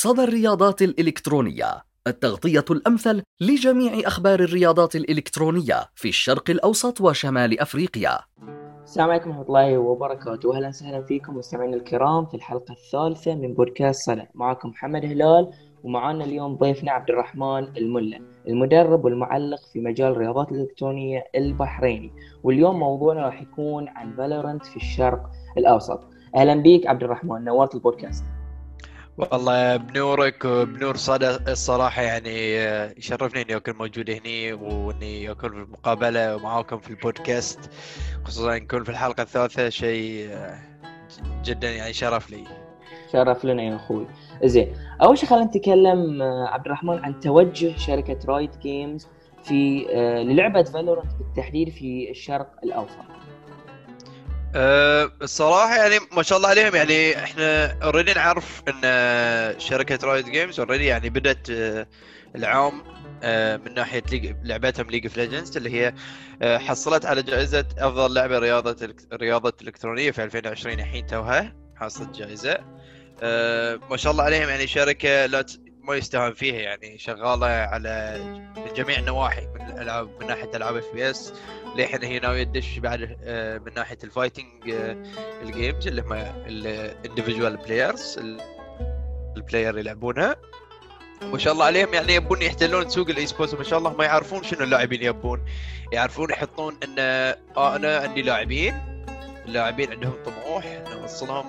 صدى الرياضات الإلكترونية التغطية الأمثل لجميع أخبار الرياضات الإلكترونية في الشرق الأوسط وشمال أفريقيا. السلام عليكم ورحمة الله وبركاته. أهلا وسهلا فيكم مستمعينا الكرام في الحلقة الثالثة من بودكاست صدى. معكم محمد هلال ومعنا اليوم ضيفنا عبد الرحمن الملا المدرب والمعلق في مجال الرياضات الإلكترونية البحريني. واليوم موضوعنا راح يكون عن فالورنت في الشرق الأوسط. أهلا بيك عبد الرحمن نورت البودكاست. والله بنورك وبنور صدى الصراحة يعني آه، يشرفني إني أكون موجود هنا وإني أكون في المقابلة ومعاكم في البودكاست خصوصا نكون في الحلقة الثالثة شيء آه، جدا يعني شرف لي. شرف لنا يا أخوي. زين أول شيء خلينا نتكلم آه، عبد الرحمن عن توجه شركة Riot Games في للعبة Valorant بالتحديد في الشرق الأوسط. أه الصراحة يعني ما شاء الله عليهم. يعني إحنا already نعرف إن شركة Riot Games already يعني بدأت أه العام من ناحية لعبتهم League of Legends اللي هي حصلت على جائزة أفضل لعبة رياضة رياضة إلكترونية في 2020 الحين توها حصلت جائزة. ما شاء الله عليهم. يعني شركة لا ما يستهان فيها. يعني شغالة على جميع النواحي من الألعاب من ناحية ألعاب FPS للحين هي ناوية تدش بعد آه، من ناحية ال fighting ال games اللي هم ال individual players ال player يلعبونها. ما شاء الله عليهم يعني يبون يحتلون سوق ال esports ما شاء الله ما يعرفون شنو اللاعبين يبون. يعرفون يحطون إن آه أنا عندي لاعبين. اللاعبين عندهم طموح ان اوصلهم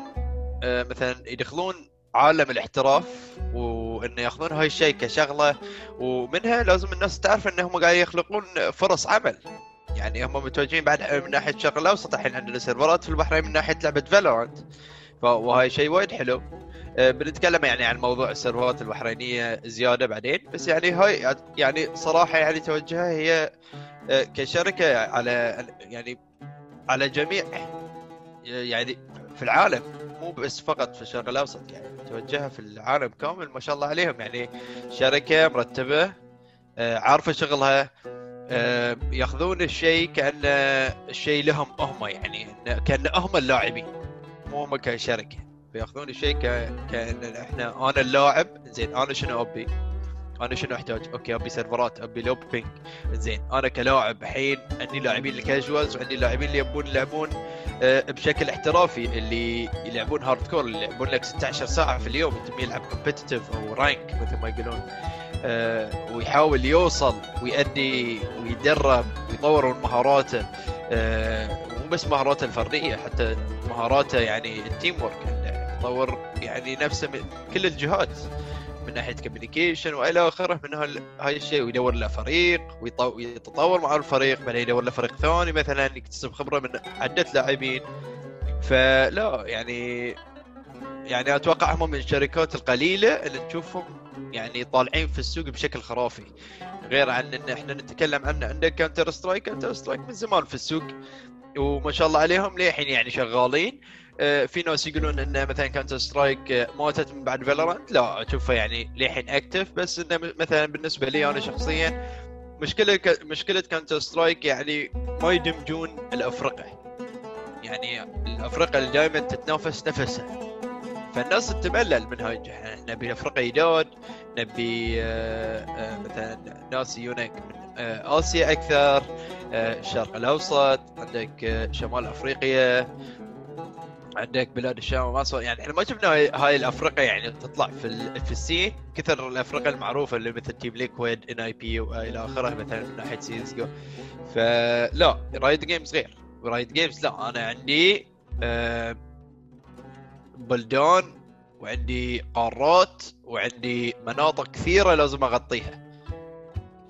آه مثلا يدخلون عالم الاحتراف وانه ياخذون هاي الشيء كشغلة. ومنها لازم الناس تعرف انهم قاعد يخلقون فرص عمل. يعني هم متوجهين بعد من ناحية الشرق الأوسط الحين عندنا سيرفرات في البحرين من ناحية لعبة فالورانت وهاي شيء وايد حلو. أه، بنتكلم يعني عن موضوع السيرفرات البحرينية زيادة بعدين. بس يعني هاي يعني صراحة يعني توجهها هي أه، كشركة على يعني على جميع يعني في العالم مو بس فقط في الشرق الأوسط يعني توجهها في العالم كامل ما شاء الله عليهم. يعني شركة مرتبة أه، عارفة شغلها آه، ياخذون الشيء كانه الشيء لهم هم يعني كأن هم اللاعبين مو هم كشركة فياخذون الشيء كأن إحنا أنا اللاعب زين أنا شنو أبي؟ أنا شنو أحتاج؟ okay أبي سيرفرات أبي low ping زين أنا كلاعب الحين عندي لاعبين ال casuals وعندي لاعبين اللي يبون يلعبون آه، بشكل احترافي اللي يلعبون hardcore اللي يلعبون لك 16 ساعة في اليوم انت يلعب competitive أو rank مثل ما يقولون آه، ويحاول يوصل ويأدي ويدرب ويطور من مهاراته. آه، مو بس مهاراته الفردية حتى مهاراته يعني ال teamwork يطور يعني نفسه من كل الجهات من ناحية communication وإلى آخره من هاي الشيء ويدور له فريق ويتطور مع الفريق بعدين يدور له فريق ثاني مثلا يكتسب خبرة من عدة لاعبين. فلا يعني يعني أتوقع هم من الشركات القليلة اللي تشوفهم يعني طالعين في السوق بشكل خرافي. غير عن إن إحنا نتكلم عنه عندك Counter Strike Counter Strike من زمان في السوق. وما شاء الله عليهم للحين يعني شغالين. آه، في ناس يقولون إن مثلا Counter Strike ماتت من بعد Valorant لا اشوفها يعني للحين active بس إنه مثلا بالنسبة لي أنا شخصيا مشكلة مشكلة Counter Strike يعني ما يدمجون الأفرقة. يعني الأفرقة اللي دائما تتنافس نفسها. فالناس تملل من هاي الجهة. نبي أفرقة جداد نبي آه، آه، مثلا ناس يجونك من آه، آسيا أكثر الشرق الأوسط عندك شمال أفريقيا عندك بلاد الشام ومصر يعني إحنا ما شفنا هاي الافرقه يعني تطلع في في ال circuit الافرقه المعروفة اللي مثل Team Liquid NIP والى آخره مثلا من ناحية سي اس جو فلا Riot Games غير. Riot Games لا أنا عندي آه بلدان وعندي قارات وعندي مناطق كثيرة لازم أغطيها.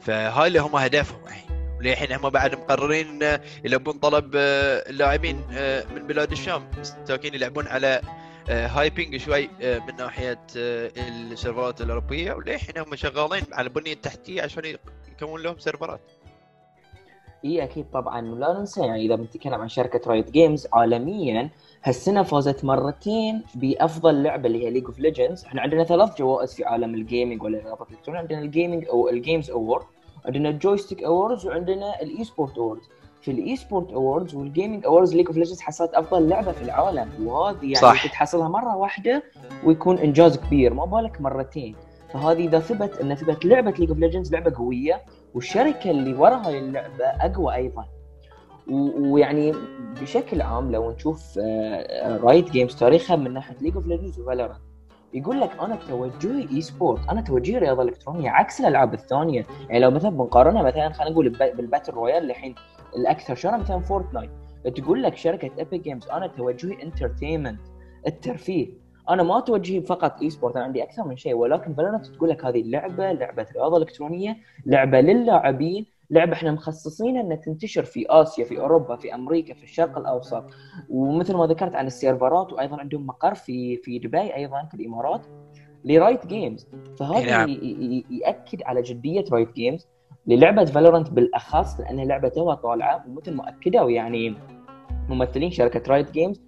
فهاي اللي هم هدفهم الحين. وللحين هم بعد مقررين يلبون طلب آه، اللاعبين آه، من بلاد الشام. مساكين يلعبون على high ping آه، شوي من ناحية السيرفرات الأوروبية. وللحين هم شغالين على البنيه التحتيه عشان يكون لهم سيرفرات. إي أكيد طبعا. ولا ننسى يعني إذا بنتكلم عن شركة Riot Games عالميا هالسنة فازت مرتين بأفضل لعبة اللي هي League of Legends إحنا عندنا ثلاث جوائز في عالم ال gaming والرياضات الالكترونيه عندنا ال gaming أو ال Games Award عندنا ال Joystick Awards وعندنا ال esport Awards في ال esport Awards وال gaming Awards League of Legends حصلت أفضل لعبة في العالم. وهذه يعني صح. تحصلها مرة واحدة ويكون إنجاز كبير. ما بالك مرتين. فهذه إذا ثبت إن ثبت لعبة League of Legends لعبة قوية والشركة اللي ورا هاي اللعبة أقوى أيضا. ويعني بشكل عام لو نشوف Riot Games تاريخها من ناحية League of Legends و Valorant يقول لك أنا توجهي esport أنا توجهي رياضة إلكترونية عكس الألعاب الثانية. يعني لو مثلا بنقارنها مثلا خلينا نقول الب- بال battle royale الحين الأكثر شهره مثلا Fortnite تقول لك شركة Epic Games أنا توجهي entertainment الترفيه. أنا ما توجهي فقط esport أنا عندي أكثر من شيء ولكن Valorant تقول لك هذه اللعبه لعبة رياضة إلكترونية لعبة للاعبين لعبة إحنا مخصصينها إنها تنتشر في آسيا في أوروبا في أمريكا في الشرق الأوسط ومثل ما ذكرت عن السيرفرات وأيضا عندهم مقر في في دبي أيضا في الإمارات ل Riot Games فهذا نعم. ي- ي- يأكد على جدية Riot Games للعبة Valorant بالأخص لانها لعبه توها طالعة ومثل ما أكدوا يعني ممثلين شركة Riot Games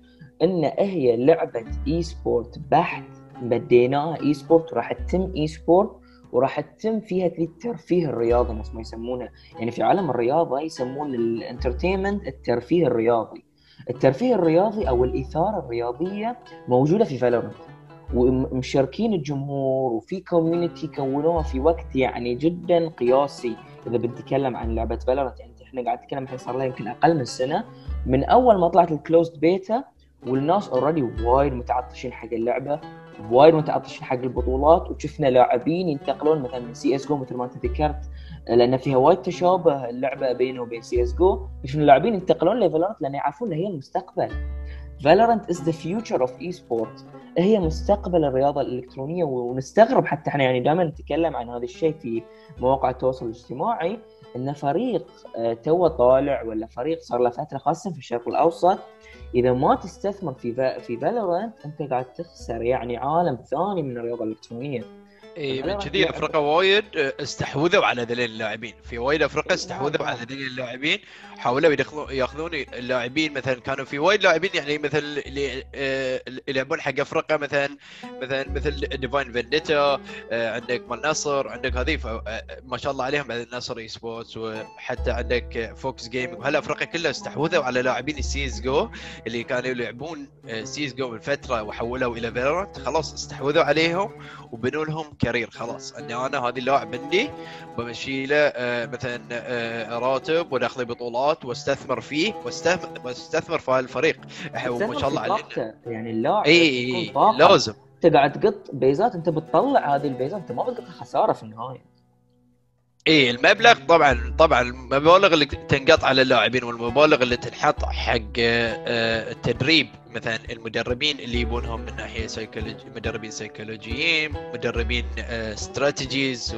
إن هي لعبة esport بحت. بديناها esport وراح تتم esport وراح تتم فيها الترفيه الرياضي نفس ما يسمونه. يعني في عالم الرياضة يسمون ال entertainment الترفيه الرياضي. الترفيه الرياضي أو الإثارة الرياضية موجودة في Valorant ومشاركين الجمهور وفي community كونوها في وقت يعني جدا قياسي. إذا بنتكلم عن لعبة Valorant يعني إحنا قاعد نتكلم الحين صار لها يمكن أقل من سنة. من أول ما طلعت ال closed beta والناس already وايد متعطشين حق اللعبة وايد متعطشين حق البطولات وشفنا لاعبين ينتقلون مثلا من سي اس جو مثل ما أنت ذكرت لأن فيها وايد تشابه اللعبة بينه وبين سي اس جو شفنا اللاعبين ينتقلون ل Valorant لأن يعرفون ان هي المستقبل. Valorant is the future of esport هي مستقبل الرياضة الإلكترونية ونستغرب حتى إحنا يعني دائما نتكلم عن هذا الشيء في مواقع التواصل الاجتماعي إن فريق آه، توه طالع ولا فريق صار له فترة خاصة في الشرق الأوسط إذا ما تستثمر في في فالورانت أنت قاعد تخسر يعني عالم ثاني من الرياضة الإلكترونية. اي من كذي لعبة- أفريقيا وايد آه، استحوذوا على ذلين اللاعبين. في وايد أفريقيا استحوذوا على ذلين اللاعبين. حاولوا يدخلون يأخذون اللاعبين مثلا كانوا في وايد لاعبين يعني مثل اللي آه، يلعبون حق أفريقيا مثلا مثلا مثل Divine Vendetta عندك مال نصر عندك آه، ما شاء الله عليهم بعد نصر Esports وحتى عندك Fox Gaming وهالأفرقة كلها استحوذوا على لاعبين السيز جو اللي كانوا يلعبون سيز جو من فترة وحولوا إلى Valorant خلاص استحوذوا عليهم وبنوا لهم career خلاص. اني أنا هذا اللاعب عندي بمشي له آه، مثلا آه، راتب وداخل بطولات واستثمر فيه واستثمر في هالفريق وما شاء الله علينا. يعني اللاعب اي اي طاقة. لازم. أنت قاعد تقط بيزات أنت بتطلع هذه البيزات أنت ما بتقطها خسارة في النهاية. اي المبلغ طبعا طبعا المبالغ اللي تنقط على اللاعبين والمبالغ اللي تنحط حق آه، التدريب مثلا المدربين اللي يبونهم من ناحية سيكولوجي مدربين سيكولوجيين مدربين strategies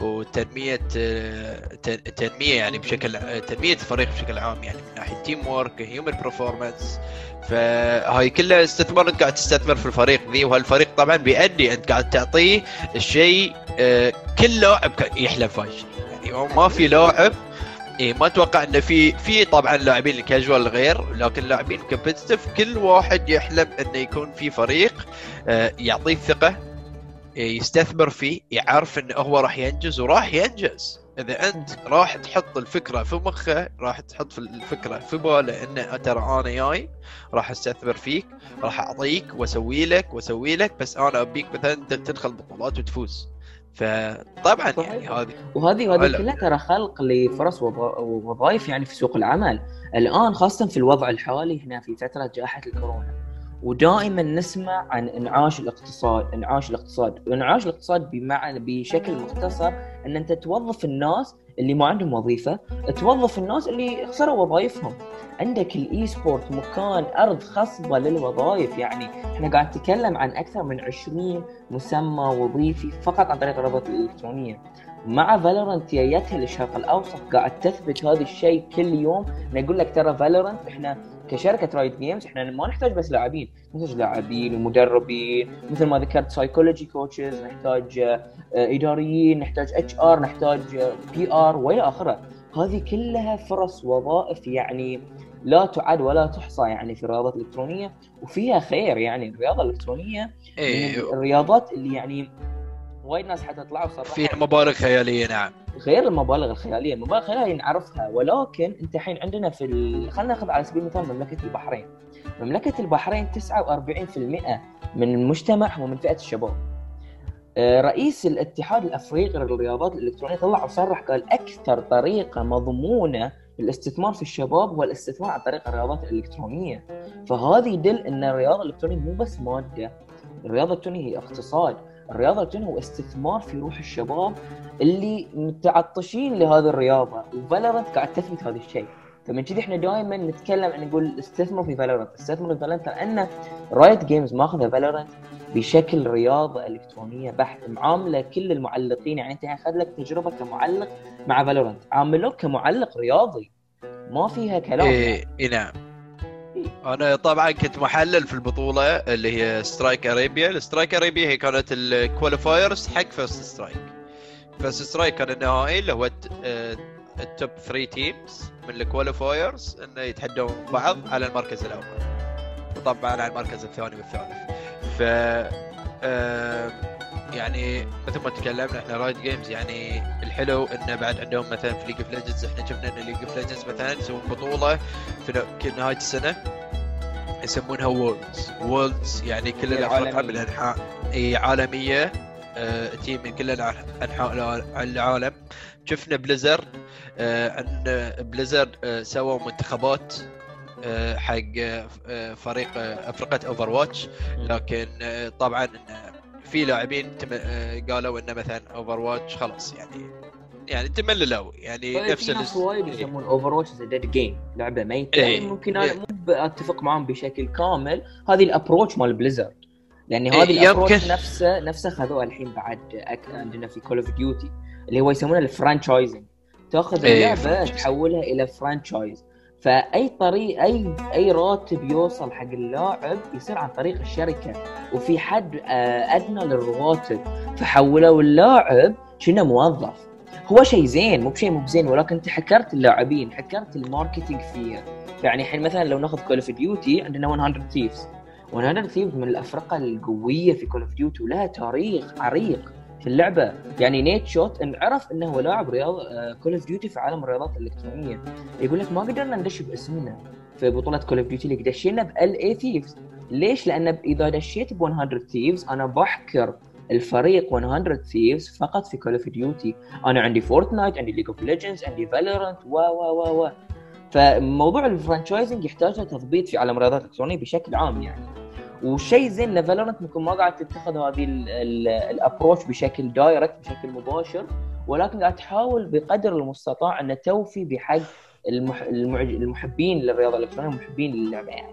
وتنمية آه، تن- تنمية يعني بشكل آه، تنمية الفريق بشكل عام يعني من ناحية teamwork human performance فهاي كلها استثمار أنت قاعد تستثمر في الفريق ذي وهالفريق طبعا بيأدي أنت قاعد تعطيه الشيء آه، كل لاعب يحلم فايش يعني ما في لاعب إيه ما أتوقع انه في في طبعا لاعبين الكاجوال غير لكن لاعبين كومبتتف كل واحد يحلم إنه يكون في فريق آه، يعطيه الثقه إيه، يستثمر فيه يعرف انه هو راح ينجز وراح ينجز. إذا أنت راح تحط الفكرة في مخه راح تحط في الفكرة في باله انه ترى أنا جاي راح أستثمر فيك راح أعطيك وأسوي لك وأسوي لك بس أنا أبيك مثلا تدخل بطولات وتفوز. فطبعا. يعني هذه وهذه وهذه. كلها ترى خلق لفرص وظ- ووظائف يعني في سوق العمل الآن خاصة في الوضع الحالي هنا في فترة جائحة الكورونا ودائما نسمع عن إنعاش الاقتصاد إنعاش الاقتصاد. وانعاش الاقتصاد بمعنى بشكل مختصر إن أنت توظف الناس اللي ما عندهم وظيفة توظف الناس اللي خسروا وظائفهم. عندك ال esport مكان أرض خصبة للوظائف. يعني إحنا قاعد نتكلم عن أكثر من 20 مسمى وظيفي فقط عن طريق الرياضات الإلكترونية. مع Valorant جيتها للشرق الأوسط قاعد تثبت هذا الشيء كل يوم. نقول لك ترى Valorant إحنا كشركة Riot Games إحنا ما نحتاج بس لاعبين نحتاج لاعبين ومدربين مثل ما ذكرت psychology coaches نحتاج آه، إداريين نحتاج HR نحتاج PR وإلى آخره. هذه كلها فرص وظائف يعني لا تعد ولا تحصى يعني في الرياضات الإلكترونية وفيها خير يعني. الرياضة الإلكترونية من إيه الرياضات اللي يعني وايد ناس حتى طلعوا صراحة فيها مبالغ خيالية نعم. غير المبالغ الخيالية، المبالغ الخيالية نعرفها ولكن انت الحين عندنا في ال... خلينا ناخذ على سبيل المثال مملكة البحرين. مملكة البحرين 49% من المجتمع هو من فئه الشباب. آه، رئيس الاتحاد الأفريقي للرياضات الإلكترونية طلع وصرح قال أكثر طريقة مضمونة للاستثمار في الشباب هو الاستثمار عن طريق الرياضات الإلكترونية فهذا يدل إن الرياضة الإلكترونية مو بس مادة الرياضة الالكترونيه هي اقتصاد الرياضة الالكترونيه هو استثمار في روح الشباب اللي متعطشين لهذه الرياضة. وفالورنت قاعد تثبت هذا الشيء. فمن كذي إحنا دائما نتكلم عن نقول استثمروا في فالورنت استثمروا في فالورنت لأن Riot Games ماخذة Valorant بشكل رياضة إلكترونية بحت. معاملة كل المعلقين. يعني أنت أخذ لك تجربة كمعلق مع Valorant عاملوك كمعلق رياضي. ما فيها كلام. اي إيه نعم. أنا طبعا كنت محلل في البطولة اللي هي Strike Arabia ال Strike Arabia هي كانت ال qualifiers حق First Strike First Strike كان النهائي اللي هو ال top 3 teams من ال qualifiers انه يتحدون بعض على المركز الأول. وطبعا على المركز الثاني والثالث. ف يعني مثل ما تكلمنا إحنا Riot Games يعني الحلو إنه بعد عندهم مثلا في League of Legends إحنا شفنا إن League of Legends مثلا يسوون بطولة في نهاية السنة يسمونها Worlds Worlds يعني كل الافرقه من انحاء إي عالمية. آه team من كل أنحاء العالم. شفنا Blizzard آه إن Blizzard آه سووا منتخبات حق فريق افرقه Overwatch لكن طبعا في لاعبين قالوا إنه مثلا Overwatch خلاص يعني يعني تمللوا يعني طيب نفس في ناس وايد يسمون Overwatch dead game لعبة ميتة إيه. ممكن أنا مو أتفق معاهم بشكل كامل هذه ال approach مال Blizzard يعني إيه، هذه ال approach يمكن. نفسه نفسه خذوها الحين بعد عندنا في Call of Duty اللي هو يسمونه ال franchising تأخذ إيه، اللعبة franchise. تحولها إلى franchise فأي طريق أي أي راتب يوصل حق اللاعب يصير عن طريق الشركة. وفي حد آه، أدنى للرواتب. فحولوا اللاعب كأنه موظف. هو شيء زين مو بشيء مو بزين ولكن أنت حكرت اللاعبين حكرت ال marketing فيها يعني الحين مثلا لو ناخذ Call of Duty عندنا 100 Thieves 100 Thieves من الأفرقة القوية في Call of Duty ولها تاريخ عريق. في اللعبة. يعني Nadeshot انعرف إنه هو لاعب رياض Call of Duty في عالم الرياضات الإلكترونية. يقول لك ما قدرنا ندش باسمنا في بطولة Call of Duty اللي دشينا ب LA Thieves ليش؟ لأن إذا دشيت ب 100 Thieves أنا بحكر الفريق 100 Thieves فقط في Call of Duty أنا عندي Fortnite عندي League of Legends عندي Valorant و و و و. فموضوع ال franchising يحتاج تضبيط في عالم الرياضات الإلكترونية بشكل عام يعني. وشيء زين إن Valorant ممكن ما قاعد تتخذ هذه ال approach بشكل direct بشكل مباشر ولكن قاعد تحاول بقدر المستطاع إن توفي بحق المح... المحبين للرياضة الإلكترونية والمحبين للعبة يعني.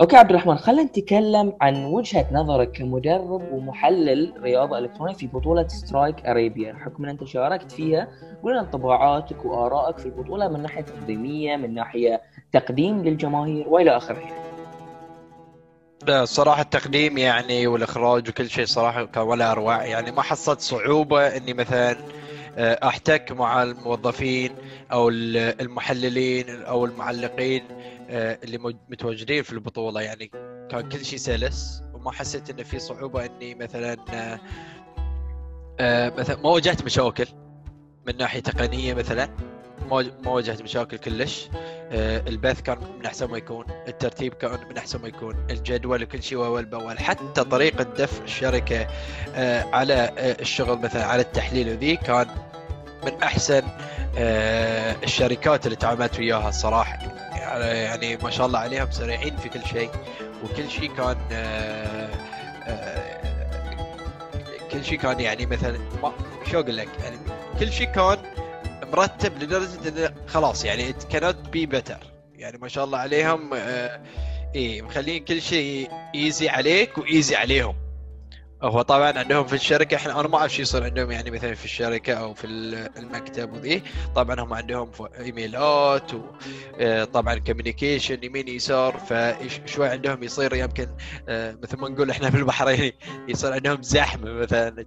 okay عبد الرحمن خلينا نتكلم عن وجهة نظرك كمدرب ومحلل رياضة إلكترونية في بطولة Strike Arabia حكم إن أنت شاركت فيها قول لنا انطباعاتك وآرائك في البطولة من ناحية تنظيميه من ناحية تقديم للجماهير وإلى آخره. لا صراحة التقديم يعني والإخراج وكل شيء صراحة كان ولا أروع. يعني ما حصلت صعوبة إني مثلا آه، أحتك مع الموظفين أو ال- المحللين أو المعلقين آه، اللي متواجدين في البطولة. يعني كان كل شيء سلس وما حسيت إن في صعوبة إني مثلا آه، مثلا ما واجهت مشاكل من ناحية تقنية مثلا. ما واجهت مشاكل كلش. آه، البث كان من أحسن ما يكون الترتيب كان من أحسن ما يكون الجدول وكل شيء اول باول حتى طريقة دفع الشركة آه، على آه، الشغل مثلا على التحليل وذي كان من أحسن الشركات اللي تعاملت وياها الصراحة. يعني يعني ما شاء الله عليهم سريعين في كل شيء وكل شيء كان كل شيء كان يعني مثلا شو أقول لك؟ يعني كل شيء كان مرتب لدرجة انه خلاص يعني it cannot be better. يعني ما شاء الله عليهم آه إيه مخلين كل شيء easy عليك و easy عليهم. هو طبعا عندهم في الشركة إحنا أنا ما أعرف شو يصير عندهم يعني مثلا في الشركة أو في ال- المكتب وذي. طبعا هم عندهم إيميلات وطبعا communication يمين يسار. فشوي عندهم يصير يمكن آه، مثل ما نقول إحنا في البحرين يصير عندهم زحمة مثلا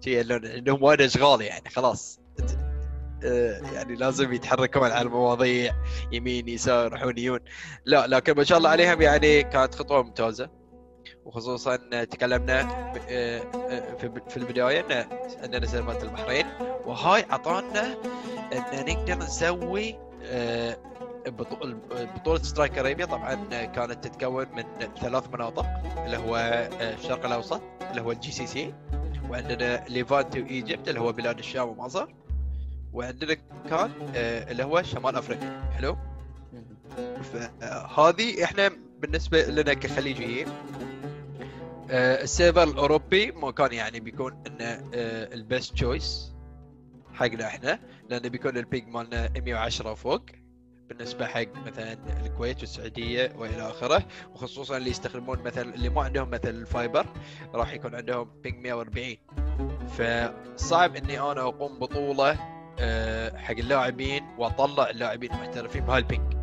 عندهم وايد أشغال يعني خلاص. آه، يعني لازم يتحركون على المواضيع يمين يسار يروحون يجون لا لكن ما شاء الله عليهم يعني كانت خطوة ممتازة. وخصوصا تكلمنا آه، آه، في البداية إن عندنا سيرفرات البحرين وهاي أعطانا إن نقدر نسوي آه، بطو- بطولة Strike Arabia طبعا كانت تتكون من ثلاث مناطق اللي هو الشرق الأوسط اللي هو ال GCC وعندنا Levant و Egypt اللي هو بلاد الشام ومصر. وعندنا كان آه، اللي هو شمال أفريقيا. حلو؟ فهذه إحنا بالنسبة لنا كخليجيين آه، ال server الأوروبي ما كان يعني بيكون إنه ال best choice حقنا إحنا لأنه بيكون ال ping مالنا 110 فوق بالنسبة حق مثلا الكويت والسعودية وإلى آخره وخصوصا اللي يستخدمون مثلا اللي ما عندهم مثل ال fiber راح يكون عندهم ping 140 فصعب إني أنا أقوم بطولة آه، حق اللاعبين وأطلع اللاعبين المحترفين بهال ping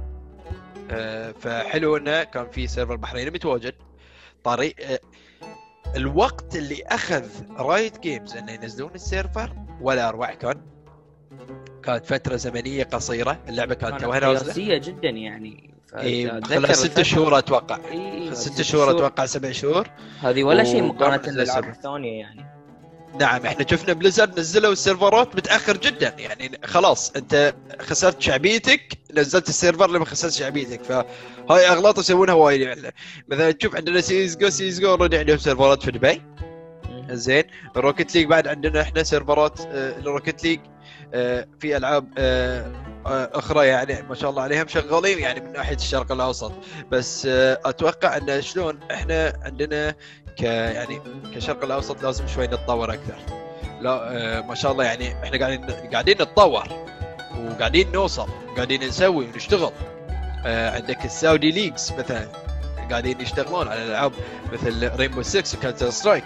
آه، فحلو إنه كان في server بحريني متواجد. طريق آه، الوقت اللي أخذ Riot Games إنه ينزلون ال server ولا أروع كان. كانت فترة زمنية قصيرة. اللعبة كانت توها نازلة. جدا يعني. اي خلال ست شهور أتوقع. إي، ست شهور أتوقع سبع شهور. هذه ولا شيء مقارنة بالألعاب. الثانية يعني. نعم إحنا شفنا Blizzard نزلوا ال serverات متأخر جدا يعني خلاص انت خسرت شعبيتك نزلت ال server لما خسرت شعبيتك فهاي أغلاط يسوونها وايد يعني. مثلا تشوف عندنا CS:GO CS:GO already عندهم serverات في دبي. زين Rocket League بعد عندنا إحنا serverات آه، ال Rocket League آه، في ألعاب آه، آه، أخرى يعني ما شاء الله عليهم شغالين يعني من ناحية الشرق الأوسط. بس آه، أتوقع إن شلون إحنا عندنا ك يعني كشرق الأوسط لازم شوي نتطور أكثر. لا آه، ما شاء الله يعني إحنا قاعدين قاعدين نتطور وقاعدين نوصل وقاعدين نسوي ونشتغل. آه، عندك ال Saudi Leagues مثلا قاعدين يشتغلون على العاب مثل Rainbow 6 و Counter Strike.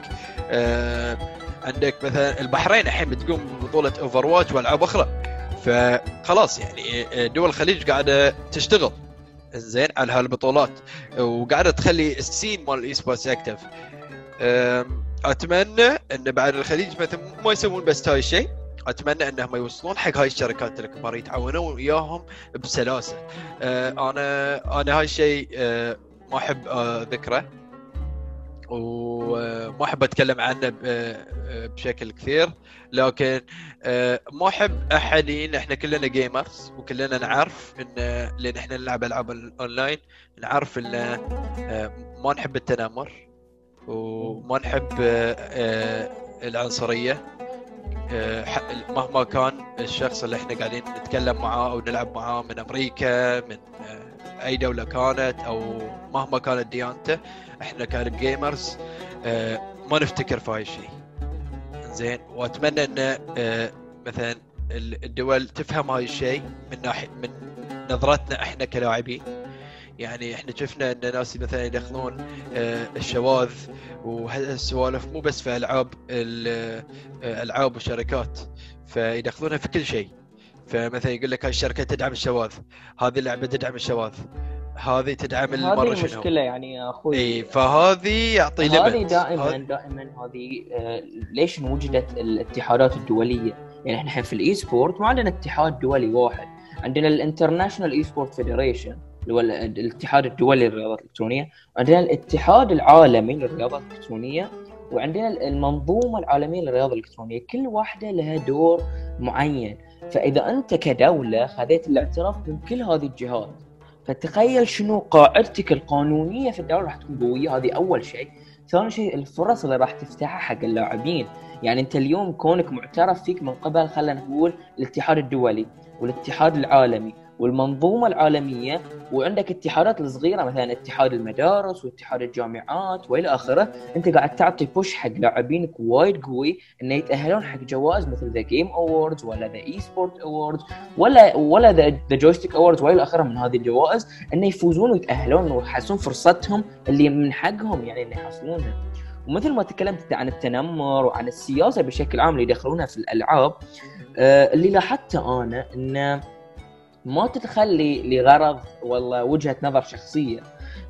آه، عندك مثلا البحرين الحين بتقوم ببطولة Overwatch وألعاب أخرى. فخلاص يعني دول الخليج قاعدة تشتغل. زين على هالبطولات. وقاعدة تخلي ال scene مال ال esports active أتمنى إن بعد الخليج مثلا ما يسوون بس هاي الشيء. أتمنى إنهم يوصلون حق هاي الشركات الكبار يتعاونون وياهم بسلاسة. أه، أنا أنا هاي الشيء أه، ما أحب أه، ذكره. وما أحب أتكلم عنه أه، بشكل كثير. لكن أه، ما أحب أحد إحنا كلنا gamers وكلنا نعرف إن لأن إحنا نلعب ألعاب اونلاين نعرف إن أه، ما نحب التنمر. وما نحب آه، آه، العنصرية. آه، مهما كان الشخص اللي إحنا قاعدين نتكلم معاه أو نلعب معاه من أمريكا من أي دولة كانت أو مهما كانت ديانته إحنا كجيمرز ما نفتكر في هاي الشيء زين وأتمنى إن مثلا ال- الدول تفهم هاي الشيء من ناحية من نظرتنا إحنا كلاعبين. يعني إحنا شفنا إن ناس مثلا يدخلون آه، الشواذ وهالسوالف مو بس في ألعاب ال- آه، ألعاب وشركات فيدخلونها في كل شيء. فمثلا يقول لك هاي الشركة تدعم الشواذ هذه اللعبة تدعم الشواذ هذه تدعم هذه المرة شنو؟ المشكلة يعني أخوي. إي فهذه يعطي هذه limit دائما دائما هذه آه، ليش وجدت الاتحادات الدولية؟ يعني إحنا الحين في ال esport ما عندنا اتحاد دولي واحد، عندنا ال International Esport Federation. الاتحاد الدولي للرياضات الإلكترونية، وعندنا الاتحاد العالمي للرياضات الإلكترونية، وعندنا المنظومة العالمية للرياضة الإلكترونية، كل واحدة لها دور معين، فإذا أنت كدولة خذيت الاعتراف من كل هذه الجهات فتخيل شنو قاعدتك القانونية في الدولة راح تكون قوية. هذه أول شيء. ثاني شيء الفرص اللي راح تفتحها حق اللاعبين. يعني أنت اليوم كونك معترف فيك من قبل خلينا نقول الاتحاد الدولي والاتحاد العالمي. والمنظومة العالمية وعندك اتحادات الصغيرة مثلا اتحاد المدارس واتحاد الجامعات وإلى آخره. أنت قاعد تعطي push حق لاعبينك وايد قوي إنه يتأهلون حق جوائز مثل The Game Awards ولا The Esport Awards ولا ولا The Joystick Awards وإلى آخره من هذه الجوائز إنه يفوزون ويتأهلون ويحصلون فرصتهم اللي من حقهم يعني إنه يحصلونها. ومثل ما تكلمت عن التنمر وعن السياسة بشكل عام اللي يدخلونها في الألعاب آه، اللي لاحظته أنا إنه ما تدخل لغرض والله وجهة نظر شخصية.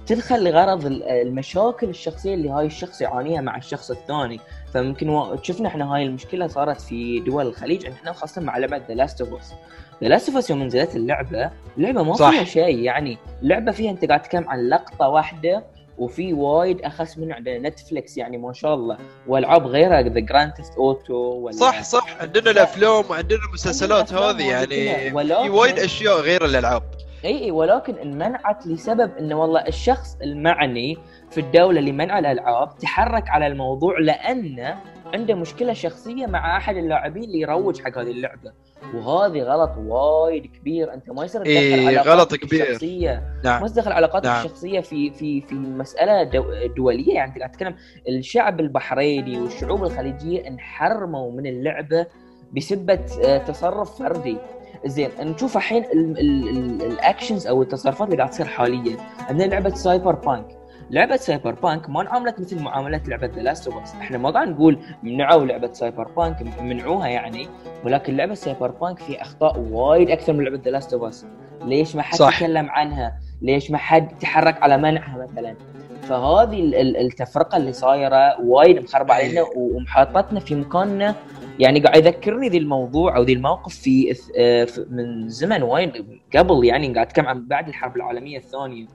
تدخل لغرض ال- المشاكل الشخصية اللي هاي الشخص يعانيها مع الشخص الثاني. فممكن و... شفنا إحنا هاي المشكلة صارت في دول الخليج إحنا خاصة مع لعبة The Last of Us The Last of Us يوم نزلت اللعبة اللعبة ما صح. فيها شيء يعني لعبة فيها أنت قاعد تتكلم عن لقطة واحدة وفي وايد أخس منه عندنا Netflix يعني ما شاء الله. والعاب غيرها The Grand Theft Auto ولا صح صح. عندنا الأفلام وعندنا المسلسلات هذه يعني في وايد أشياء غير الألعاب. إي إي ولكن انمنعت لسبب إنه والله الشخص المعني في الدولة اللي منع الألعاب تحرك على الموضوع لأنه عنده مشكلة شخصية مع أحد اللاعبين اللي يروج حق هذه اللعبة. وهذه غلط وايد كبير. أنت ما يصير تدخل إيه، علاقاتك غلط كبير. الشخصية. نعم. ما تدخل علاقاتك نعم. الشخصية في في في مسألة دو دولية. يعني انت قاعد تتكلم الشعب البحريني والشعوب الخليجية انحرموا من اللعبة بسبه آه، تصرف فردي. زين نشوف الحين ال- ال- ال- ال actions أو التصرفات اللي قاعد تصير حاليا. عندنا لعبة Cyberpunk لعبة Cyberpunk ما انعملت مثل معامله لعبة The Last of إحنا ما قاعد نقول منعوا لعبة Cyberpunk منعوها يعني ولكن لعبة Cyberpunk فيها أخطاء وايد أكثر من لعبة The Last of ليش ما حد. تكلم عنها؟ ليش ما حد تحرك على منعها مثلا؟ فهذه ال- ال- التفرقة اللي صايرة وايد مخربة. علينا ومحاطتنا في مكاننا. يعني قاعد يذكرني ذي الموضوع أو ذي الموقف في آه، في- من زمن وايد قبل يعني قاعد أتكلم عن بعد الحرب العالمية الثانية.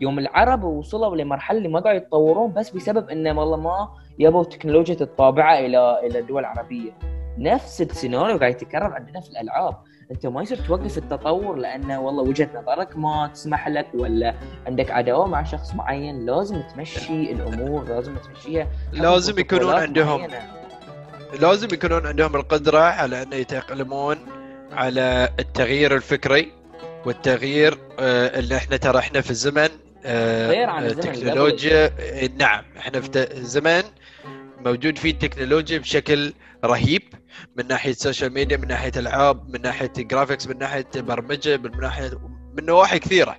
يوم العرب وصلوا لمرحلة اللي ما قاعد يتطورون بس بسبب انه والله ما يبوا تكنولوجيا الطابعة إلى إلى الدول العربية. نفس السيناريو قاعد يتكرر عندنا في الألعاب. أنت ما يصير توقف التطور لأنه والله وجهة نظرك ما تسمح لك ولا عندك عداوة مع شخص معين. لازم تمشي الأمور لازم تمشيها. لازم يكونون عندهم معينة. لازم يكونون عندهم القدرة على أن يتأقلمون على التغيير الفكري والتغيير آه، اللي إحنا ترى إحنا في الزمن. غير عن آه، الزمن اللي تكنولوجيا آه، نعم إحنا في زمن موجود فيه التكنولوجيا بشكل رهيب من ناحية ال social media من ناحية ألعاب من ناحية graphics من ناحية برمجة من ناحية من نواحي كثيرة.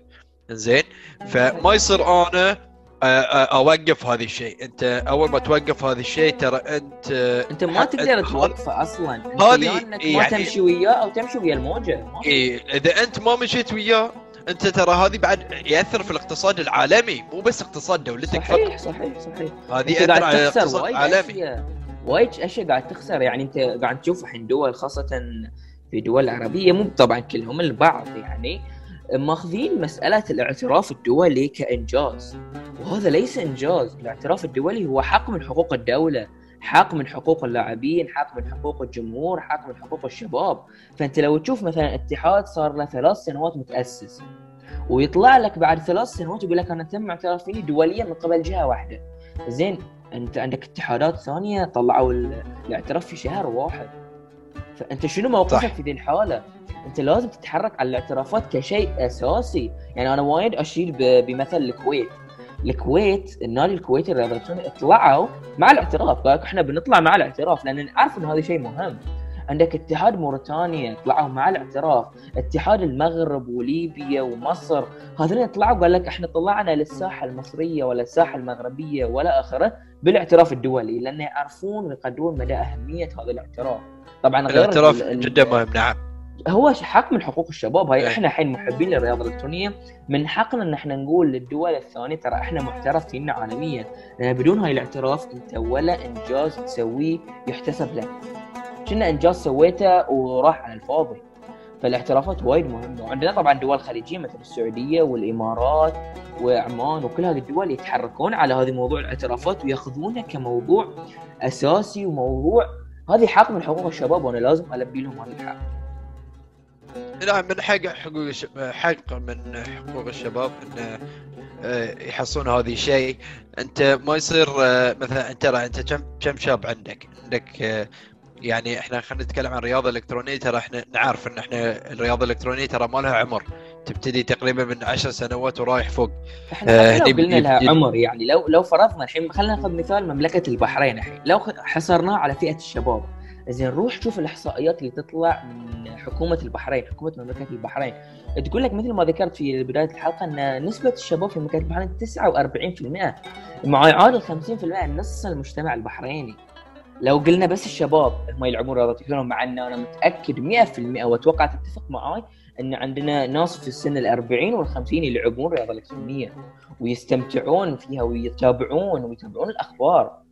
زين فما يصير أنا آه، أوقف هذا الشيء. أنت أول ما توقف هذا الشيء ترى أنت أنت ما تقدر. توقفه أصلا. هذه إيه ما يعني- تمشي وياه أو تمشي ويا الموجة. إيه إذا أنت ما مشيت وياه انت ترى هذه بعد يأثر في الاقتصاد العالمي مو بس اقتصاد دولتك فقط. صحيح صحيح. صحيح هذه ياثر على الاقتصاد العالمي. وايد أشياء قاعد تخسر. يعني أنت قاعد تشوف الحين دول خاصة في دول العربيه مو طبعا كلهم البعض يعني ماخذين مسألة الاعتراف الدولي كإنجاز. وهذا ليس إنجاز. الاعتراف الدولي هو حق من حقوق الدولة. حق من حقوق اللاعبين حق من حقوق الجمهور حق من حقوق الشباب فأنت لو تشوف مثلا اتحاد صار له ثلاث سنوات متأسس ويطلع لك بعد ثلاث سنوات يقول لك أنا تم اعتراف فيني دوليا من قبل جهة واحدة زين أنت عندك اتحادات ثانية طلعوا ال- الاعتراف في شهر واحد فأنت شنو موقفك صح. في ذي الحالة؟ أنت لازم تتحرك على الاعترافات كشيء أساسي، يعني أنا وايد أشير ب- بمثل الكويت. الكويت النادي الكويتي الرياضي الإلكتروني طلعوا مع الاعتراف، قال لك إحنا بنطلع مع الاعتراف لأن نعرف إن هذا شيء مهم. عندك اتحاد موريتانيا طلعوا مع الاعتراف، اتحاد المغرب وليبيا ومصر هذول طلعوا قال لك إحنا طلعنا للساحه المصرية ولا الساحة المغربية ولا آخرة بالاعتراف الدولي لأن يعرفون ويقدرون مدى أهمية هذا الاعتراف. طبعا غير الاعتراف ال- ال- جدا مهم نعم هو حق من حقوق الشباب. هاي إيه. إحنا الحين محبين للرياضة الإلكترونية. من حقنا إن إحنا نقول للدول الثانية ترى إحنا معترف فينا عالميا. لأن بدون هاي الاعتراف أنت ولا إنجاز تسويه يحتسب لك. كنا إنجاز سويته وراح على الفاضي. فالاعترافات وايد مهمة. وعندنا طبعا دول خليجية مثل السعودية والإمارات وعمان وكل هذه الدول يتحركون على هذه موضوع الاعترافات ويأخذونه كموضوع أساسي وموضوع. هذه حق من حقوق الشباب وأنا لازم ألبي لهم هذا الحق نعم من حق حقوق. حق من حقوق الشباب إن آه، يحصلون هذا الشيء. أنت ما يصير آه، مثلا أنت ترى أنت كم كم شاب عندك؟ عندك آه، يعني إحنا خلينا نتكلم عن الرياضه الالكترونيه ترى إحنا نعرف إن إحنا الرياضة الإلكترونية ترى ما لها عمر. تبتدي تقريبا من عشر سنوات ورايح فوق. إحنا آه، لو قلنا لها عمر يعني لو لو فرضنا الحين خلينا ناخذ مثال مملكة البحرين الحين. لو حصرناه على فئة الشباب زين روح شوف الإحصائيات اللي تطلع من حكومة البحرين حكومة مملكة البحرين. تقول لك مثل ما ذكرت في بداية الحلقة إن نسبة الشباب في مملكة البحرين 49% مع يعادل 50% نص المجتمع البحريني. لو قلنا بس الشباب هم يلعبون رياضة الكره مع ان أنا متأكد 100% وأتوقع تتفق معاي إن عندنا ناس في السن الأربعين والخمسين يلعبون رياضة إلكترونية ويستمتعون فيها ويتابعون ويتابعون الأخبار.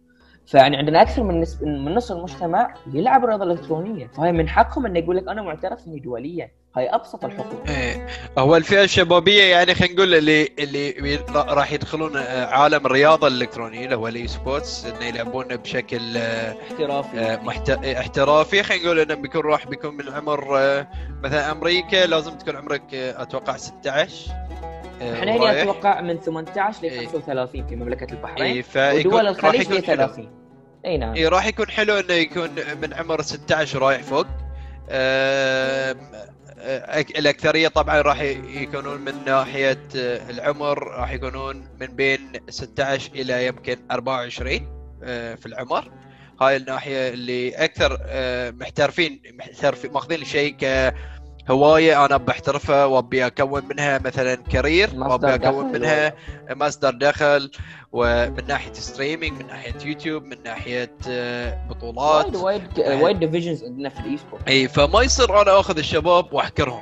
فيعني عندنا أكثر من نسب من نص المجتمع يلعب الرياضه الالكترونيه فهي من حقهم إنه يقول لك أنا معترف إني دوليا. هاي أبسط الحقوق إيه. هو الفئة الشبابية يعني خلينا نقول اللي اللي راح يدخلون آه، عالم الرياضة الإلكترونية اللي هو ال eSports إنه يلعبون بشكل آه، احترافي. آه، محت... احترافي. خلينا نقول إنه بيكون راح بيكون من عمر مثلا أمريكا لازم تكون عمرك أتوقع 16 إحنا هنا أتوقع من 18 ل 35 في مملكة البحرين. إيه ودول الخليج ل 30 إي نعم. اي راح يكون حلو إنه يكون من عمر 16 رايح فوق. الأكثرية طبعا راح يكونون من ناحية العمر راح يكونون من بين 16 إلى يمكن 24 آه، في العمر. هاي الناحية اللي أكثر آه، محترفين محترفين ماخذين الشيء كهوايه أنا بحترفها وأبي أكون منها مثلا career وأبي أكون منها مصدر دخل ومن ناحية streaming من ناحية يوتيوب من ناحية آه، بطولات. وايد وايد وايد divisions عندنا في ال eSport إي فما يصير أنا آخذ الشباب وأحكرهم.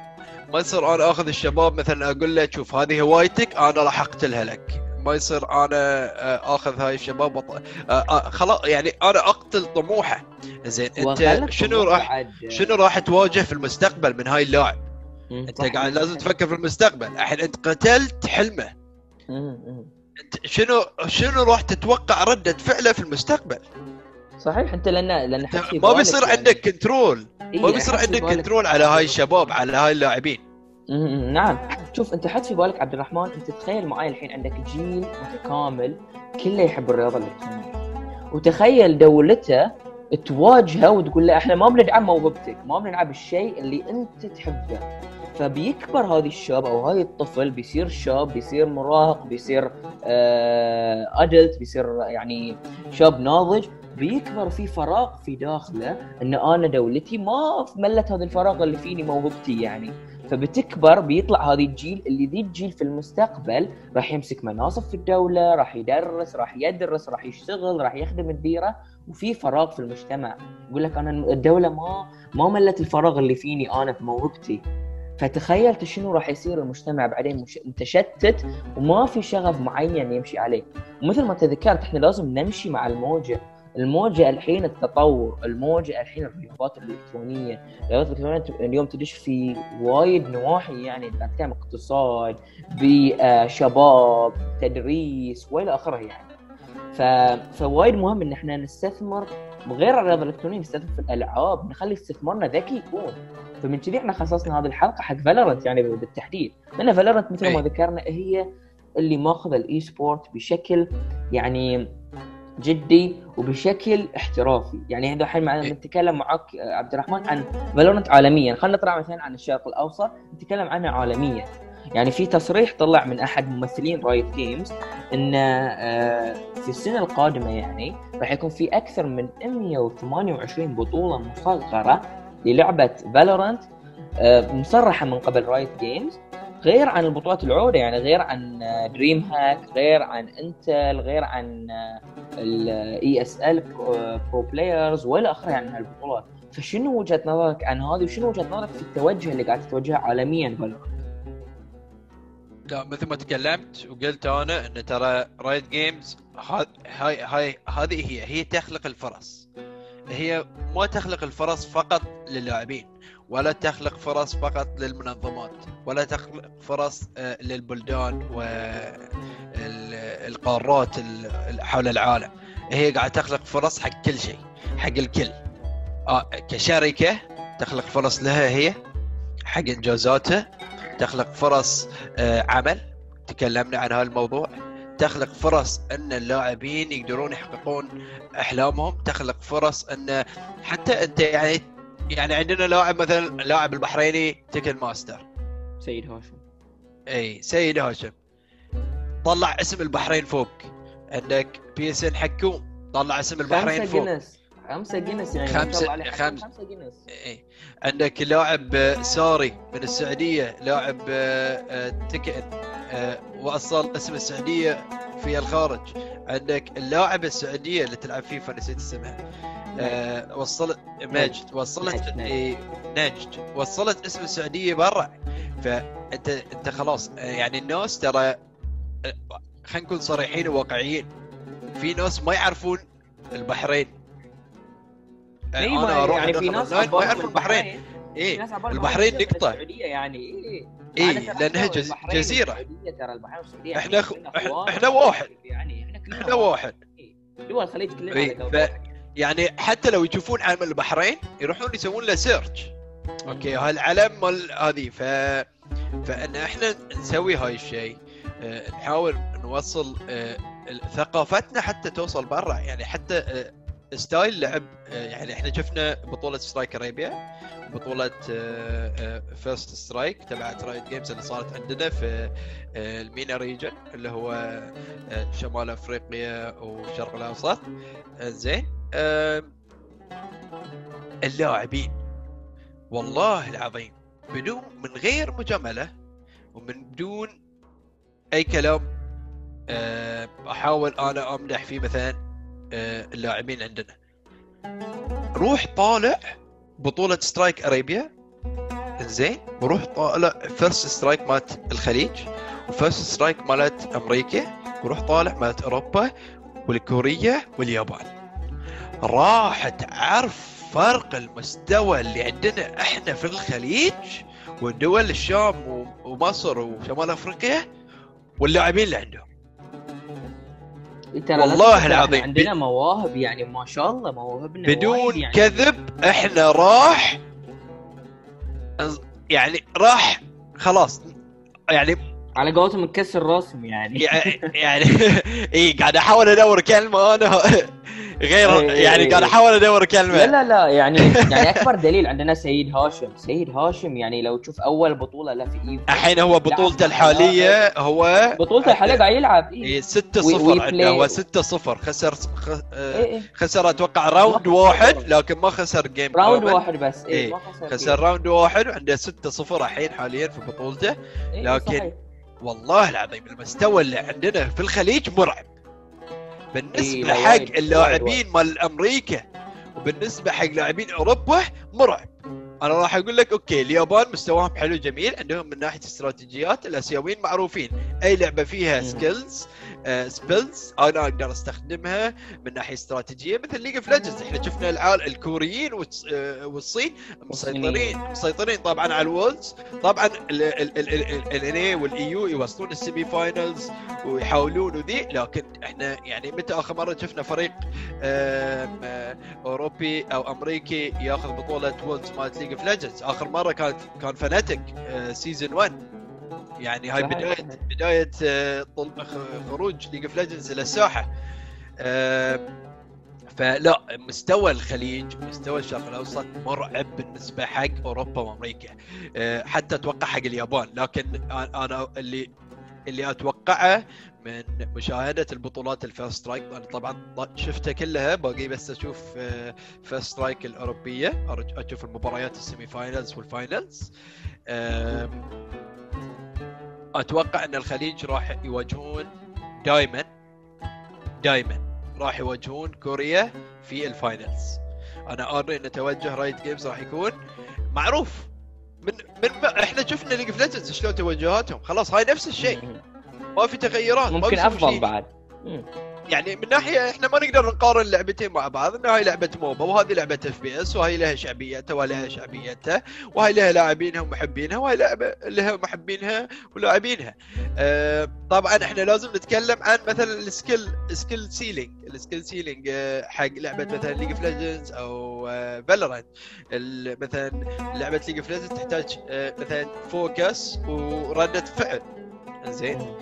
ما يصير أنا آخذ الشباب مثلا أقول له شوف هذه هوايتك أنا راح أقتلها لك. ما يصير أنا آه، آخذ هاي الشباب وط... آه، خلاص يعني أنا أقتل طموحه. زين أنت شنو راح شنو راح تواجه في المستقبل من هاي اللاعب؟ أنت قاعد لازم تفكر في المستقبل. الحين أنت قتلت حلمه. أنت شنو شنو راح تتوقع ردة فعله في المستقبل؟ صحيح أنت لأن لأن ما بيصير يعني. عندك control إيه ما بيصير عندك control على هاي الشباب على هاي اللاعبين. نعم. شوف انت حط في بالك عبد الرحمن انت تخيل معي الحين عندك جيل متكامل كله يحب الرياضة الإلكترونية. وتخيل دولته تواجهه وتقول له إحنا ما بندعم موهبتك ما بندعم الشيء اللي أنت تحبه. فبيكبر هذا الشاب أو هذا الطفل بيصير شاب بيصير مراهق بيصير ادلت آه بيصير يعني شاب ناضج. بيكبر في فراغ في داخله إن أنا دولتي ما ملت هذا الفراغ اللي فيني موهبتي يعني. فبتكبر بيطلع هذا الجيل اللي ذي الجيل في المستقبل راح يمسك مناصب في الدولة راح يدرس راح يدرس راح يشتغل راح يخدم الديرة وفي فراغ في المجتمع. يقول لك أنا الدولة ما ما ملت الفراغ اللي فيني أنا في موهبتي. فتخيلت شنو راح يصير المجتمع بعدين. متشتت وما في شغف معين يمشي عليه. ومثل ما تذكرت إحنا لازم نمشي مع الموجة. الموجة الحين التطور الموجة الحين الرياضات الإلكترونية. الرياضات الالكترونيه اليوم تدش في وايد نواحي يعني تتكلم اقتصاد بيئة شباب تدريس وإلى آخره يعني. ف... فوايد مهم إن إحنا نستثمر. غير الرياضة الإلكترونية نستثمر في الألعاب نخلي استثمارنا ذكي يكون. فمن كذي إحنا خصصنا هذه الحلقة حق Valorant يعني بالتحديد. لأن Valorant مثل ما ذكرنا هي اللي ماخذة ال eSport بشكل يعني جدي وبشكل احترافي. يعني هذا الحين معنا نتكلم معك عبد الرحمن عن Valorant عالميا. خلينا نطلع مثلا عن الشرق الأوسط نتكلم عنها عالميا. يعني في تصريح طلع من أحد ممثلين Riot Games إن آه، في السنة القادمة يعني راح يكون في أكثر من 128 بطولة مصغرة للعبة Valorant آه، مصرحة من قبل Riot Games غير عن البطولات العودة يعني غير عن DreamHack غير عن Intel غير عن ال ESL pro players وإلى آخره يعني من البطولات فشنو وجهة نظرك عن هذه وشنو وجهة نظرك في التوجه اللي قاعد تتوجهه عالميا Valorant مثل ما تكلمت وقلت أنا إن ترى Riot Games هاي هاي هذه هي هي تخلق الفرص. هي ما تخلق الفرص فقط للاعبين ولا تخلق فرص فقط للمنظمات ولا تخلق فرص آه، للبلدان والقارات حول العالم. هي قاعدة تخلق فرص حق كل شيء حق الكل. آه كشركة تخلق فرص لها هي حق إنجازاتها تخلق فرص آه عمل. تكلمنا عن هذا الموضوع تخلق فرص أن اللاعبين يقدرون يحققون أحلامهم تخلق فرص أن حتى أنت يعني يعني عندنا لاعب مثلا لاعب البحريني تكن ماستر. سيد هاشم. إي سيد هاشم. طلع اسم البحرين فوق. عندك بي اس ان حكوم. طلع اسم البحرين فوق. جنس. خمسة جنس يعني خمسة ما خمسة, خمسة. جنس اي عندك لاعب ساري من السعودية لاعب آه، آه، تكن آه، وصل اسم السعودية في الخارج. عندك اللاعب السعودية اللي تلعب فيفا نسيت اسمها. آه وصلت ماجد وصلت نجد. نجد وصلت اسم السعودية برا. فأنت أنت خلاص يعني الناس ترى خلينا نكون صريحين وواقعيين. في ناس ما يعرفون البحرين. إيه، أنا أروح يعني في أدخل ناس ما يعرف البحرين. في إيه البحرين نقطة. السعودية يعني إيه؟ إيه، أنا ترى لأنها أستوعب جز- البحرين جزيرة. والسعودية ترى البحرين والسعوديه إحنا- أخوان إحنا واحد. يعني إحنا إحنا واحد. دول الخليج كلنا إيه، ف-. يعني حتى لو يشوفون علم البحرين يروحون يسوون له search okay هالعلم مال هذه ف فإن إحنا نسوي هاي الشيء آه، نحاول نوصل آه، ثقافتنا حتى توصل برا. يعني حتى آه، style لعب آه، يعني إحنا شفنا بطولة Strike Arabia بطولة First Strike تبعت Riot Games اللي صارت عندنا في آه، ال MENA region اللي هو آه، شمال أفريقيا والشرق الأوسط. آه، زين آه، اللاعبين والله العظيم بدون من غير مجاملة ومن بدون أي كلام آه، أحاول أنا أمدح في مثلا آه، اللاعبين عندنا. روح طالع بطولة سترايك ارابيا زين وروح طالع First Strike مالت الخليج وفيرست سترايك مالت أمريكا وروح طالع مالت أوروبا والكورية واليابان. راح تعرف فرق المستوى اللي عندنا إحنا في الخليج ودول الشام ومصر وشمال أفريقيا واللاعبين اللي عندهم. ترى والله العظيم. عندنا مواهب يعني ما شاء الله مواهبنا بدون يعني. كذب إحنا راح يعني راح خلاص يعني على قولتهم نكسر راسهم يعني يعني اي قاعد أحاول أدور كلمة أنا غير إيه، يعني إيه، قاعد إيه. أحاول أدور كلمة لا لا لا يعني يعني أكبر دليل عندنا سيد هاشم سيد هاشم يعني لو تشوف أول بطولة له في ايفو الحين هو بطولته الحالية هو بطولته الحالية قاعد يلعب إيه 6 وي- 0 وي عنده هو بلاي. 6 0 خسر. آه، خسر أتوقع round واحد لكن ما خسر game round. واحد بس إيه. ما خسر خسر round واحد وعنده 6 0 الحين حاليا في بطولته لكن. والله العظيم المستوى اللي عندنا في الخليج مرعب بالنسبة حق اللاعبين مال أمريكا وبالنسبة حق لاعبين أوروبا مرعب. أنا راح أقول لك okay اليابان مستواهم حلو جميل عندهم من ناحية استراتيجيات الآسيويين معروفين. أي لعبة فيها. skills spells أنا أقدر استخدمها من ناحيه استراتيجيه مثل League of Legends إحنا شفنا العال الكوريين والص- آه، والصين مسيطرين مسيطرين طبعا على ال Worlds طبعا الان وال EU يوصلون ال semi finals ويحاولون وذي لكن إحنا يعني متى اخر مره شفنا فريق آه، اوروبي أو امريكي ياخذ بطوله Worlds مالت League of Legends اخر مره كانت كان Fnatic season 1 يعني هاي. بداية بداية آه، خ- خروج League of Legends إلى الساحة. آم، فلا مستوى الخليج مستوى الشرق الأوسط مرعب بالنسبة حق أوروبا وأمريكا. آه، حتى أتوقع حق اليابان. لكن أنا اللي اللي أتوقعه من مشاهدة البطولات ال First Strike أنا طبعا شفتها كلها باقي بس أشوف First Strike الأوروبية أشوف المباريات ال semi-finals وال finals أتوقع أن الخليج راح يواجهون دائما دائما راح يواجهون كوريا في ال finals. أنا ارى إن توجه Riot Games راح يكون معروف. من من إحنا شفنا League of Legends شلون توجهاتهم. خلاص هاي نفس الشيء. ما في تغيرات ممكن أفضل. بعد. يعني من ناحية إحنا ما نقدر نقارن لعبتين مع بعض إنه هاي لعبة MOBA وهذه لعبة FPS وهي لها شعبيتها ولها شعبيتها وهي لها لاعبينها ومحبينها وهي لعبة لها محبينها ولاعبينها. آه طبعا إحنا لازم نتكلم عن مثلا ال skill skill ceiling ال skill ceiling آه حق لعبة مثلا League of Legends أو آه Valorant مثلا لعبة League of Legends تحتاج آه مثلا focus وردة فعل. زين.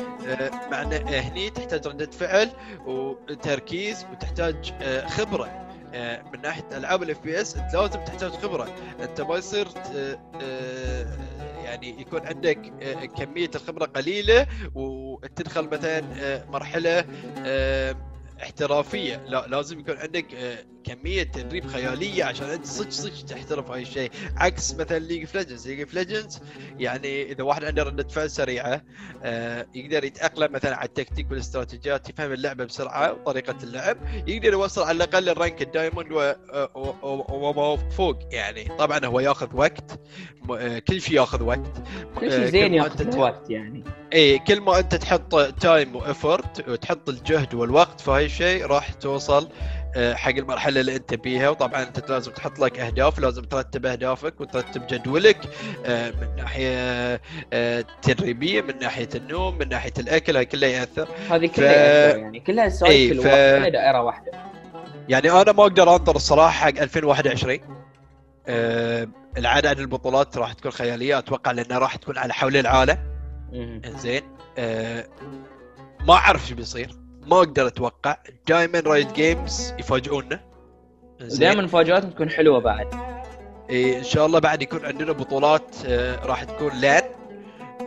معنى آه، هني تحتاج ردة فعل وتركيز وتحتاج آه، خبرة. آه، من ناحية ألعاب ال FPS أنت لازم تحتاج خبرة. أنت ما يصير يعني يكون عندك كمية الخبرة قليلة وتدخل مثلا مرحلة احترافية. لا لازم يكون عندك كمية تدريب خيالية عشان أنت صدق صدق تحترف هاي الشيء. عكس مثلا League of Legends League of Legends يعني إذا واحد عنده ردة فعل سريعة آه، يقدر يتأقلم مثلا على التكتيك والاستراتيجيات يفهم اللعبة بسرعة وطريقة اللعب يقدر يوصل على الأقل ال rank ال diamond وما فوق يعني. طبعا هو ياخذ وقت آه، كل شيء ياخذ وقت. كل آه، شيء زين ياخذ وقت يعني. اي كل ما أنت تحط time و effort وتحط الجهد والوقت في هاي الشيء راح توصل حق المرحلة اللي انت بيها. وطبعا انت لازم تحط لك أهداف لازم ترتب أهدافك وترتب جدولك آه، من ناحية آه، تدريبية من ناحية النوم من ناحية الأكل هاي كلها يأثر. هذه ف- كلها يأثر يعني. كلها cycle ف- واحدة كلها دائرة واحدة. يعني أنا ما أقدر أنطر الصراحة حق 2021 آه، العدد البطولات راح تكون خيالية. أتوقع لأنها راح تكون على حول العالم. إنزين. آه ما أعرف شو بيصير. ما أقدر أتوقع. دائما Riot Games يفاجئونا؟ دائما مفاجاتهم تكون حلوة بعد. إيه إن شاء الله بعد يكون عندنا بطولات آه راح تكون لأن.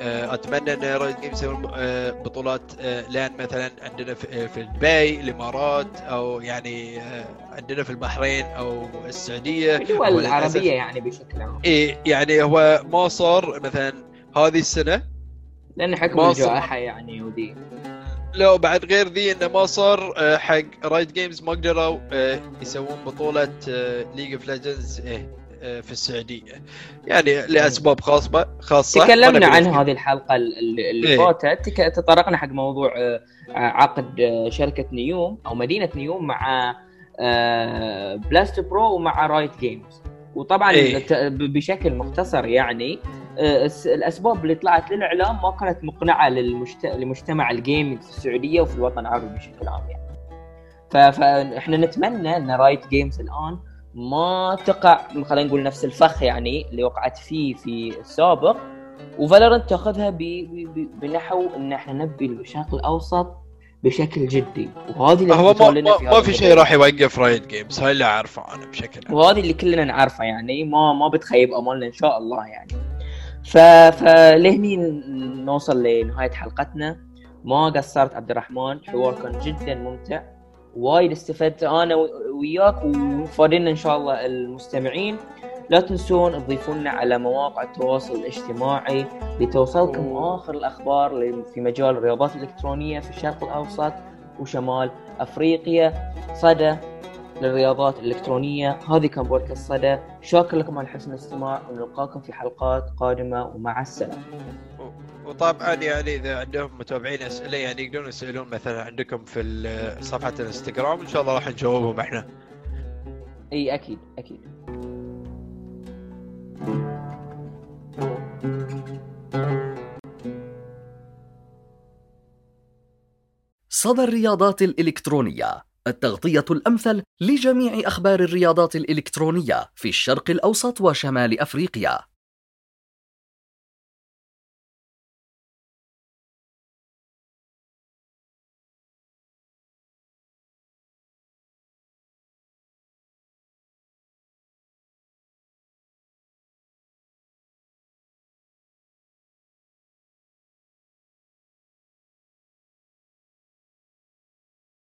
آه أتمنى إن Riot Games يسوون آه بطولات آه لأن مثلا عندنا في, آه في دبي الإمارات أو يعني آه عندنا في البحرين أو السعودية. الدول العربيه يعني بشكل عام. إيه يعني هو ما صار مثلا هذه السنة. لأن حكم. الجائحة يعني ودي لا بعد غير ذي إنه ما صار آه، حق Riot Games ما قدروا آه، يسوون بطولة League of Legends في السعودية يعني لأسباب خاصة خاصة تكلمنا عن هذه الحلقة اللي, إيه. فاتت تطرقنا حق موضوع آه، عقد شركة نيوم أو مدينة نيوم مع BLAST Pro ومع Riot Games وطبعا إيه. بشكل مختصر يعني الأسباب اللي طلعت للإعلام ما كانت مقنعة للمجت... لمجتمع ال gaming في السعودية وفي الوطن العربي بشكل عام يعني. ف... فاحنا نتمنى إن Riot Games الآن ما تقع خلينا نقول نفس الفخ يعني اللي وقعت فيه في السابق وفالورنت تأخذها ب... ب... بنحو إن إحنا نبي الشرق الأوسط بشكل جدي. وهذه اللي هو ما, ما, في ما في شيء. راح يوقف رايد جيمز هاي اللي أعرفه أنا بشكل عام. وهذه اللي كلنا نعرفها يعني ما ما بتخيب أملنا إن شاء الله يعني. ف فلهني نوصل لنهاية حلقتنا. ما قصرت عبد الرحمن. الحوار كان جدا ممتع. وايد استفدت أنا وياك وفادنا إن شاء الله المستمعين. لا تنسون تضيفونا على مواقع التواصل الاجتماعي لتوصلكم آخر الأخبار في مجال الرياضات الإلكترونية في الشرق الأوسط وشمال أفريقيا. صدى. للرياضات الإلكترونية. هذه كان بودكاست صدى شاكر لكم على حسن الاستماع. ونلقاكم في حلقات قادمة ومع السلامة. وطبعا يعني إذا عندهم متابعين أسئلة يعني يقدرون يسألون مثلا عندكم في صفحة الإنستغرام. إن شاء الله راح نجاوبهم إحنا. إي أكيد أكيد. صدى الرياضات الإلكترونية. التغطية الأمثل لجميع أخبار الرياضات الإلكترونية في الشرق الأوسط وشمال أفريقيا.